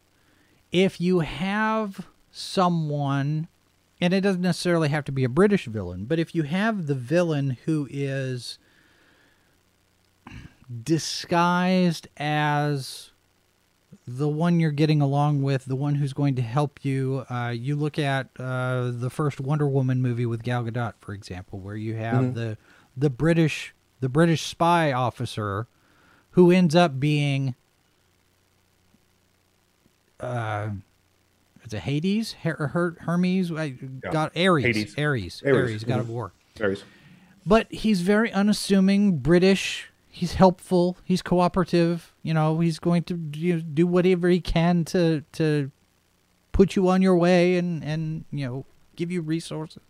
if you have someone and it doesn't necessarily have to be a British villain, but if you have the villain who is disguised as the one you're getting along with, the one who's going to help you. Uh, you look at uh, the first Wonder Woman movie with Gal Gadot, for example, where you have the the British the British spy officer who ends up being uh, is it Hades, Her- Her- Hermes, I got Ares, Hades. Ares, Ares. Ares, God of Mhm. War Ares. but he's very unassuming british he's helpful he's cooperative you know he's going to do, do whatever he can to to put you on your way and and you know give you resources.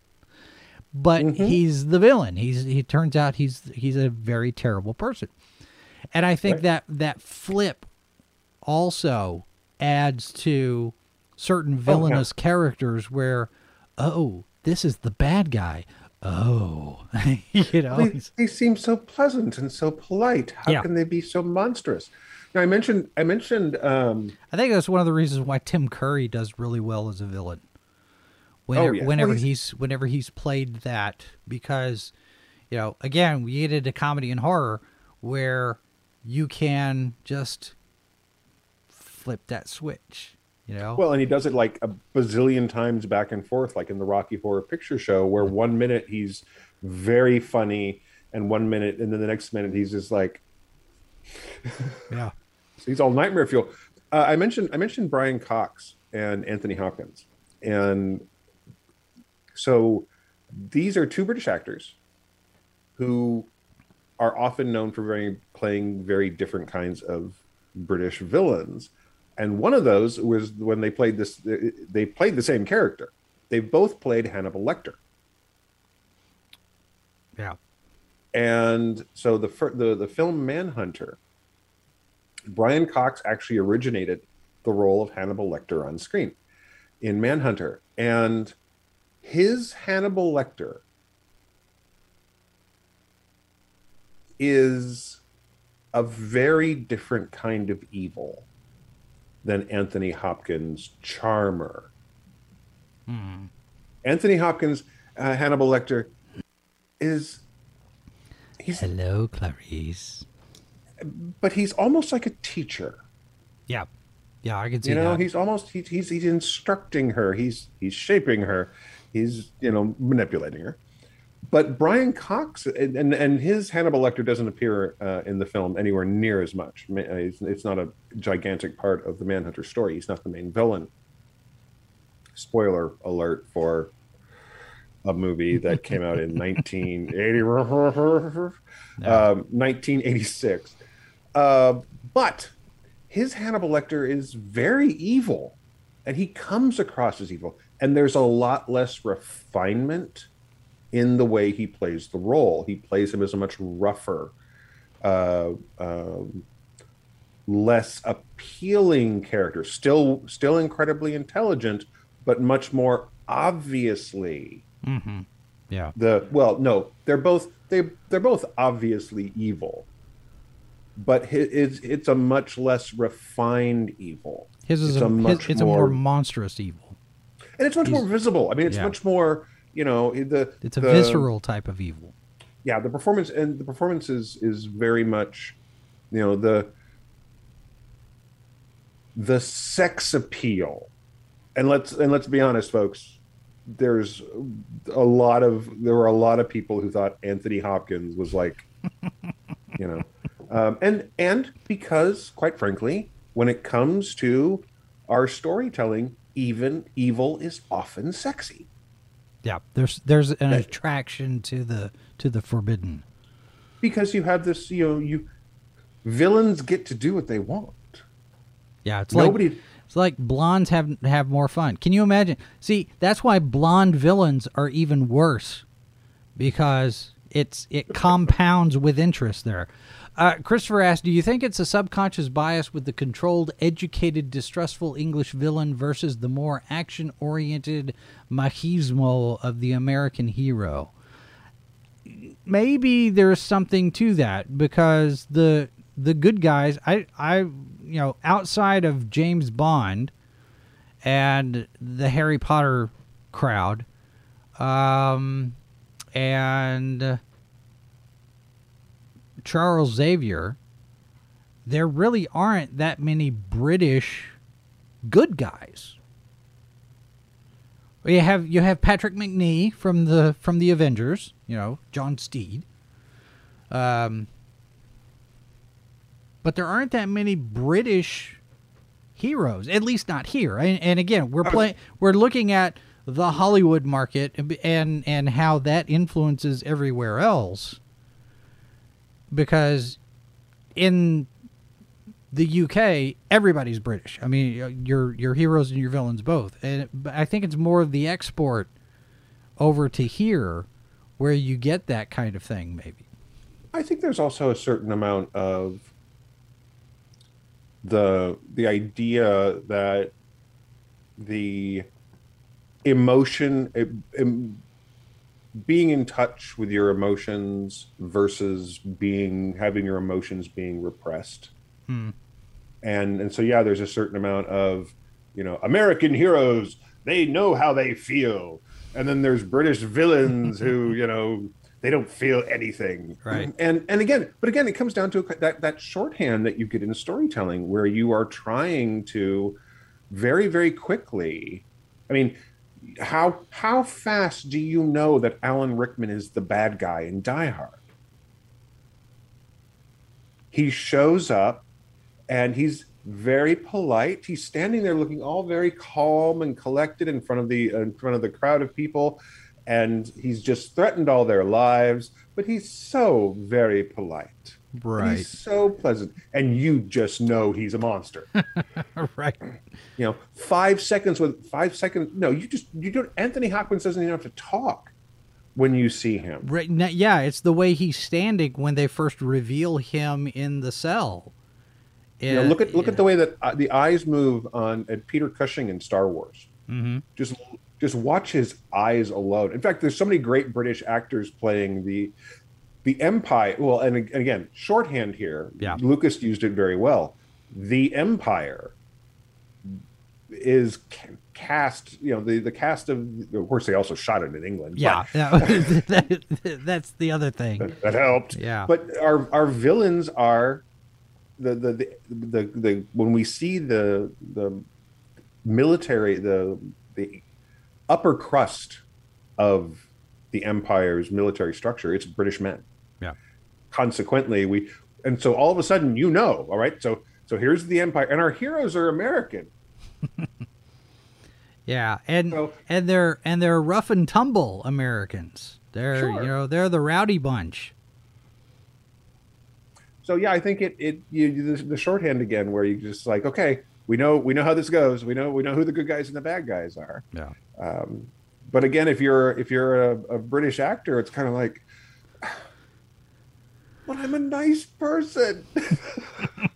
But mm-hmm. he's the villain. He's he turns out he's he's a very terrible person. And i think Right. that that flip also adds to certain villainous characters where oh this is the bad guy oh you know they, they seem so pleasant and so polite. How Yeah. can they be so monstrous? Now I mentioned I mentioned um, i think that's one of the reasons why tim curry does really well as a villain whenever, yeah. Well, whenever he's- he's whenever he's played that because you know again we get into comedy and horror where you can just flip that switch you know well, and he does it like a bazillion times back and forth, like in the Rocky Horror Picture Show, where one minute he's very funny, and one minute, and then the next minute he's just like yeah he's all nightmare fuel. Uh, I mentioned I mentioned Brian Cox and Anthony Hopkins, and so these are two British actors who are often known for very playing very different kinds of British villains. And one of those was when they played this. They played the same character. They both played Hannibal Lecter. yeah And so the the the film Manhunter, Brian Cox actually originated the role of Hannibal Lecter on screen in Manhunter, and his Hannibal Lecter is a very different kind of evil than Anthony Hopkins' charmer. Hmm. Anthony Hopkins, uh, Hannibal Lecter, is he's Hello, Clarice. but he's almost like a teacher. Yeah, yeah, I can see You know, that. he's almost he's, he's he's instructing her. He's he's shaping her. He's you know manipulating her. But Brian Cox and and, and his Hannibal Lecter doesn't appear uh, in the film anywhere near as much. Uh, It's, it's not a gigantic part of the Manhunter story. He's not the main villain. Spoiler alert for a movie that came out in 1980, um, 1986. Uh, but his Hannibal Lecter is very evil, and he comes across as evil. And there's a lot less refinement in the way he plays the role. He plays him as a much rougher, uh, um, less appealing character. Still, still incredibly intelligent, but much more obviously mm-hmm. Yeah, the well no they're both they they're both obviously evil but it's it's a much less refined evil his is It's a, a his- much it's a more more- monstrous evil. and it's much more visible i mean it's yeah. much more you know the It's a the- visceral type of evil. yeah the performance and the performance is is very much you know the the sex appeal and let's and let's be honest folks there's a lot of there were a lot of people who thought anthony hopkins was like you know um, and and because quite frankly when it comes to our storytelling even evil is often sexy Yeah, there's there's an attraction to the to the forbidden. because you have this you know you villains get to do what they want Yeah, it's Nobody- like it's like blondes have have more fun. Can you imagine? See, that's why blonde villains are even worse because it's it compounds with interest there. Uh, Christopher asked, "Do you think it's a subconscious bias with the controlled, educated, distrustful English villain versus the more action-oriented machismo of the American hero?" maybe there's something to that because the the good guys I I you know outside of James Bond and the Harry Potter crowd um and Charles Xavier there really aren't that many British good guys. You have you have Patrick Macnee from the from the Avengers, you know, John Steed. Um, but there aren't that many British heroes, at least not here. And, and again, we're playing we're looking at the Hollywood market and- and and how that influences everywhere else. Because in the UK, everybody's British. I mean, your your heroes and your villains both. And I think it's more of the export over to here where you get that kind of thing maybe. I think there's also a certain amount of the the idea that the emotion em- em- being in touch with your emotions versus being having your emotions being repressed. Hmm. And and so yeah there's a certain amount of you know american heroes they know how they feel. And then there's british villains who you know they don't feel anything. Right. and and again but again it comes down to that that shorthand that you get in storytelling where you are trying to very very quickly i mean how how fast do you know that alan rickman is the bad guy in die hard? He shows up and he's very polite. He's standing there looking all very calm and collected in front of the in front of the crowd of people. And he's just threatened all their lives but he's so very polite Right. he's so pleasant and you just know he's a monster right. you know five seconds with five seconds no you just you don't anthony hopkins doesn't even have to talk when you see him Right. n- Yeah, it's the way he's standing when they first reveal him in the cell. you know, look at look at the way that uh, the eyes move on at Peter Cushing in Star Wars. Mhm. Just just watch his eyes alone. In fact, there's so many great British actors playing the the Empire. Well, and ag- again, shorthand here. Yeah. Lucas used it very well. The Empire is cast. You know, the the cast of. Of course, they also shot it in England. Yeah, that- that's the other thing. that helped. Yeah. But our our villains are the the the, the, the when we see the the military the the upper crust of the empire's military structure, it's British men. Consequently, we and so all of a sudden you know, all right, so so here's the empire, and our heroes are American. Yeah, and So- and they're and they're rough and tumble Americans. They're Sure. you know they're the rowdy bunch. So yeah, I think it it you, you the, the shorthand again, where you just like, okay, we know we know how this goes. We know we know who the good guys and the bad guys are. Yeah. Um, but again, if you're if you're a, a British actor, it's kind of like, but I'm a nice person.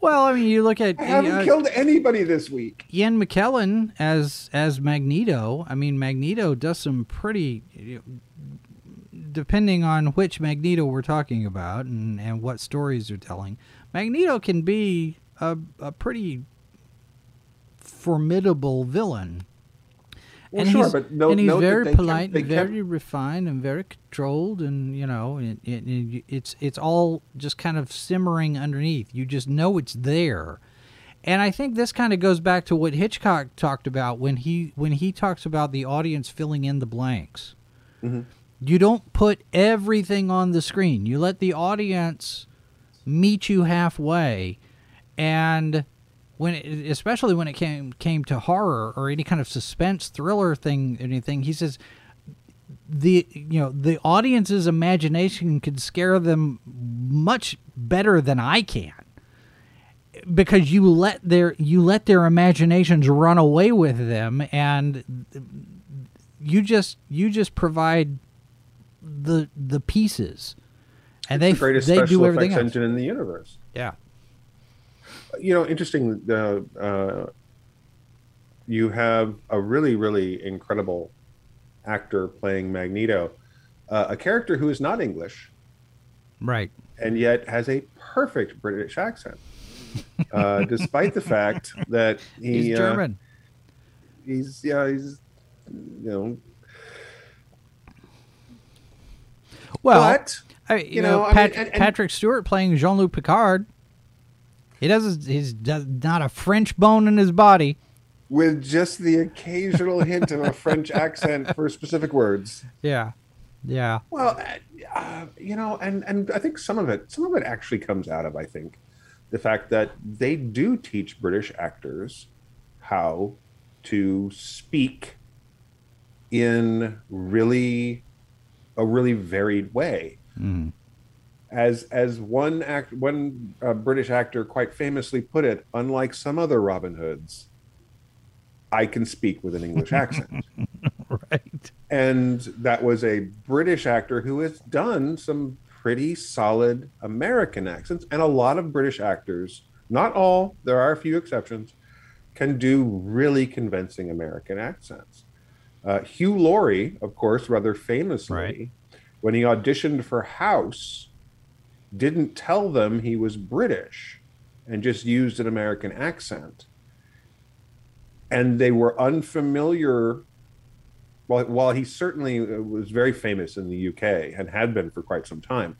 Well, I mean, you look at I haven't uh, killed anybody this week. Ian McKellen as as Magneto. I mean, Magneto does some pretty, you know, depending on which Magneto we're talking about and and what stories they're telling. Magneto can be a a pretty formidable villain. Well, and sure, he's, but no- and he's very kept- polite kept- very refined and very controlled and you know it, it, it, it's it's all just kind of simmering underneath. You just know it's there. And i think this kind of goes back to what hitchcock talked about when he when he talks about the audience filling in the blanks. Mm-hmm. you don't put everything on the screen. You let the audience meet you halfway and when it, especially when it came came to horror or any kind of suspense thriller thing anything he says the you know the audience's imagination can scare them much better than I can because you let their you let their imaginations run away with them and you just you just provide the the pieces and they the greatest they special do everything effects else. engine in the universe. yeah You know, interesting. Uh, uh, you have a really, really incredible actor playing Magneto, uh, a character who is not English right and yet has a perfect British accent, uh, despite the fact that he, he's uh, German he's yeah, he's you know. well but I, you, you know, know, I mean, and- and- Patrick Stewart playing Jean Luc Picard. He doesn't. He's does not a French bone in his body. with just the occasional hint of a French accent for specific words. Yeah, yeah, Well, uh, you know, and and I think some of it, some of it actually comes out of I think the fact that they do teach British actors how to speak in really a really varied way. Mhm. As as one act one uh, British actor quite famously put it, unlike some other Robin Hoods, I can speak with an English accent right. and that was a British actor who has done some pretty solid American accents, and a lot of British actors, not all, there are a few exceptions, can do really convincing American accents. Uh, Hugh Laurie, of course, rather famously, Right. when he auditioned for House, didn't tell them he was British and just used an American accent. And they were unfamiliar while, while he certainly was very famous in the UK and had been for quite some time,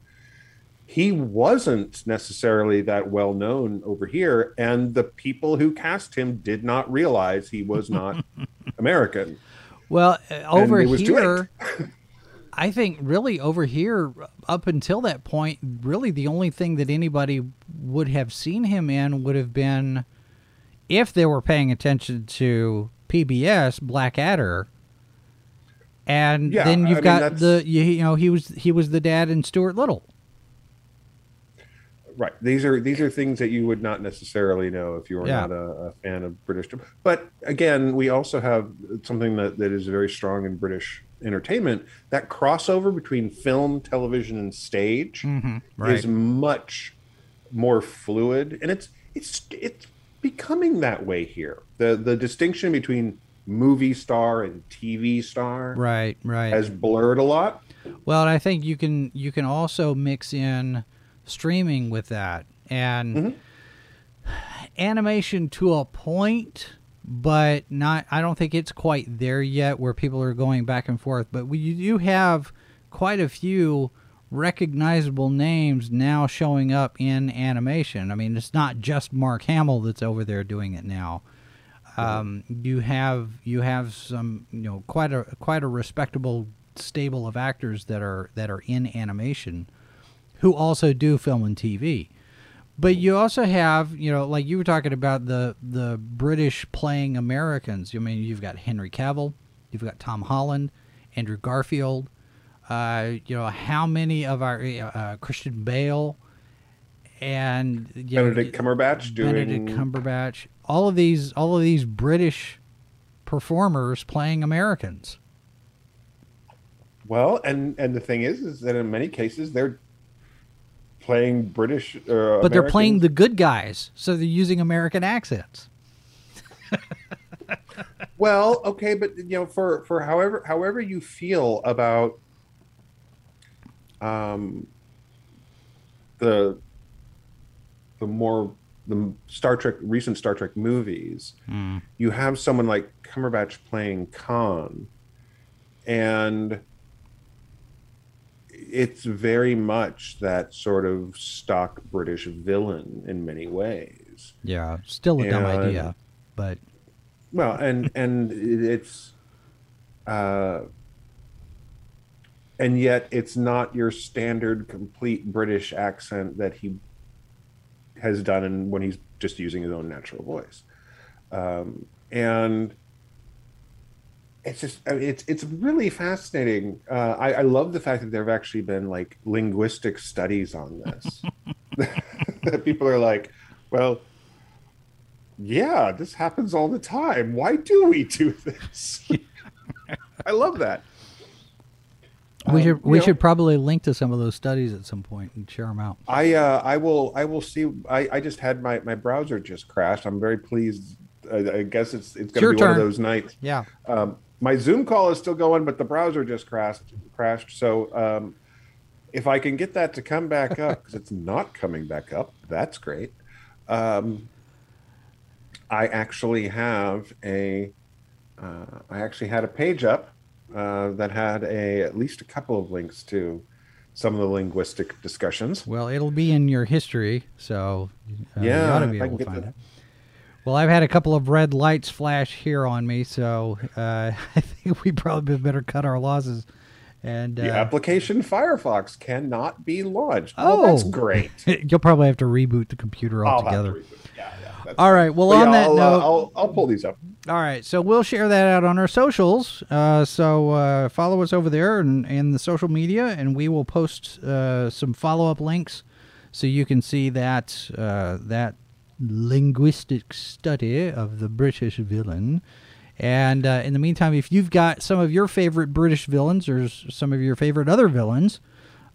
he wasn't necessarily that well known over here. And the people who cast him did not realize he was not American. Well, uh, over it was too here, I think really over here, up until that point, really the only thing that anybody would have seen him in would have been, if they were paying attention to PBS, Blackadder. And Yeah, then you've mean, got that's- the you, you know he was he was the dad in Stuart Little. Right. These are these are things that you would not necessarily know if you were Yeah. not a, a fan of British. But again, we also have something that, that is very strong in British entertainment. That crossover between film, television, and stage Right. is much more fluid, and it's it's it's becoming that way here. the The distinction between movie star and TV star Right, right. has blurred a lot. Well, I think you can you can also mix in streaming with that and Mm-hmm. animation to a point, but not. I don't think it's quite there yet where people are going back and forth. But we, you do have quite a few recognizable names now showing up in animation. I mean, it's not just Mark Hamill that's over there doing it now. Um, you have you have some you know quite a quite a respectable stable of actors that are that are in animation who also do film and TV. But you also have, you know, like you were talking about the the British playing Americans. I mean, you've got Henry Cavill, you've got Tom Holland, Andrew Garfield. Uh, you know, how many of our uh, Christian Bale and you know, Benedict Cumberbatch doing Benedict Cumberbatch, all of these, all of these British performers playing Americans. well, and and the thing is, is that in many cases they're playing British, uh, But they're playing the good guys, so they're using American accents. Well, okay, but you know, for for however however you feel about um the the more the Star Trek recent Star Trek movies, you have someone like Cumberbatch playing Khan, and it's very much that sort of stock British villain in many ways. Yeah, still a dumb idea, but Well, and and it's, uh, and yet it's not your standard complete British accent that he has done, and when he's just using his own natural voice, um, and it's just I mean, it's it's really fascinating. Uh, I, I love the fact that there have actually been like linguistic studies on this. that people are like, well, yeah, this happens all the time. Why do we do this? I love that. we Um, should we know, should probably link to some of those studies at some point and share them out. I uh, I will I will see. I, I just had my, my browser just crashed. I'm very pleased. I, I guess it's it's going to be one of those nights. Yeah, Um, my Zoom call is still going, but the browser just crashed. Crashed. So um, if I can get that to come back up, because it's not coming back up, that's great. Um, I actually have a. Uh, I actually had a page up uh, that had a at least a couple of links to some of the linguistic discussions. well, it'll be in your history, so uh, you Yeah, ought to be able to find the- it. Well, I've had a couple of red lights flash here on me, so uh, I think we probably better cut our losses. And The uh, application Firefox cannot be launched. Oh. Oh, that's great. you'll probably have to reboot the computer I'll have to altogether. Yeah, yeah, that's All right. Well, on yeah, that I'll, note, uh, I'll, I'll pull these up. All right, so we'll share that out on our socials. Uh, so uh, follow us over there and in the social media, and we will post uh, some follow up links so you can see that uh, that linguistic study of the British villain. And uh, in the meantime, if you've got some of your favorite British villains or some of your favorite other villains,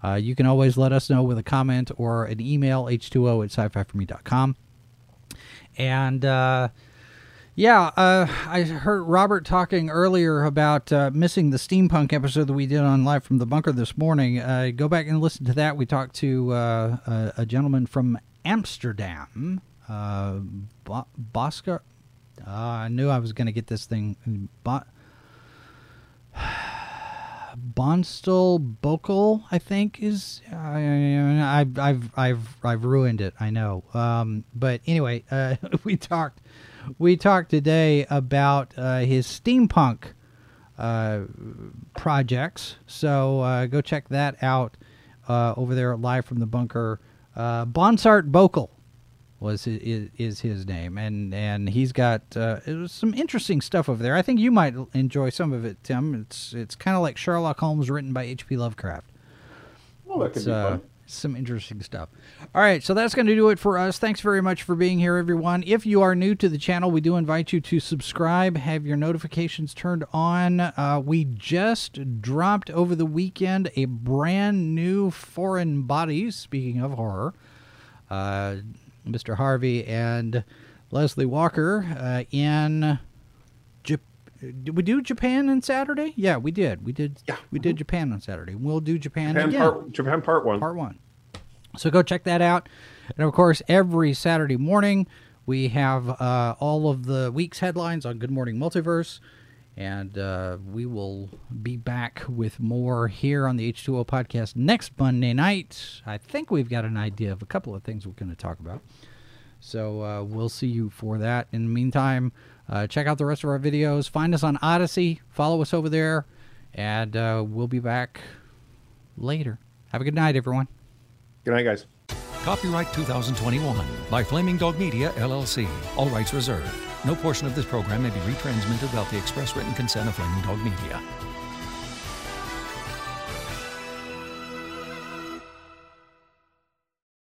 uh, you can always let us know with a comment or an email, h2o at sci-fi4me.com. And uh, yeah, uh, I heard Robert talking earlier about uh, missing the steampunk episode that we did on Live from the Bunker this morning. Uh, go back and listen to that. We talked to a, a gentleman from Amsterdam, uh, Bo- Bosker. Uh, I knew I was going to get this thing. Bo- Bonstel Bokel, I think is. I, I've I've I've I've ruined it. I know. Um, but anyway, uh, we talked we talked today about uh, his steampunk uh, projects. So uh, go check that out uh, over there live from the bunker. Uh, Bonsart Bokel was is, is his name, and and he's got uh, it was some interesting stuff over there. I think you might enjoy some of it, Tim. It's it's kind of like Sherlock Holmes written by H.P. Lovecraft. Oh, that could be uh, fun. some interesting stuff. All right, so that's going to do it for us. Thanks very much for being here, everyone. If you are new to the channel, we do invite you to subscribe, have your notifications turned on. Uh, we just dropped over the weekend a brand new Foreign Bodies, speaking of horror. Uh, Mr. Harvey and Leslie Walker uh, in Did we do Japan on Saturday? Yeah, we did. We did. Yeah. We did Japan on Saturday. We'll do Japan, Japan again. part, Japan part one. part one. So go check that out. And of course, every Saturday morning, we have uh, all of the week's headlines on Good Morning Multiverse. And uh, we will be back with more here on the H2O podcast next Monday night. I think we've got an idea of a couple of things we're going to talk about. So uh, we'll see you for that. In the meantime, uh, check out the rest of our videos. Find us on Odysee. Follow us over there. And uh, we'll be back later. Have a good night, everyone. Good night, guys. Copyright 2021 by Flaming Dog Media, LLC. All rights reserved. No portion of this program may be retransmitted without the express written consent of Flaming Dog Media.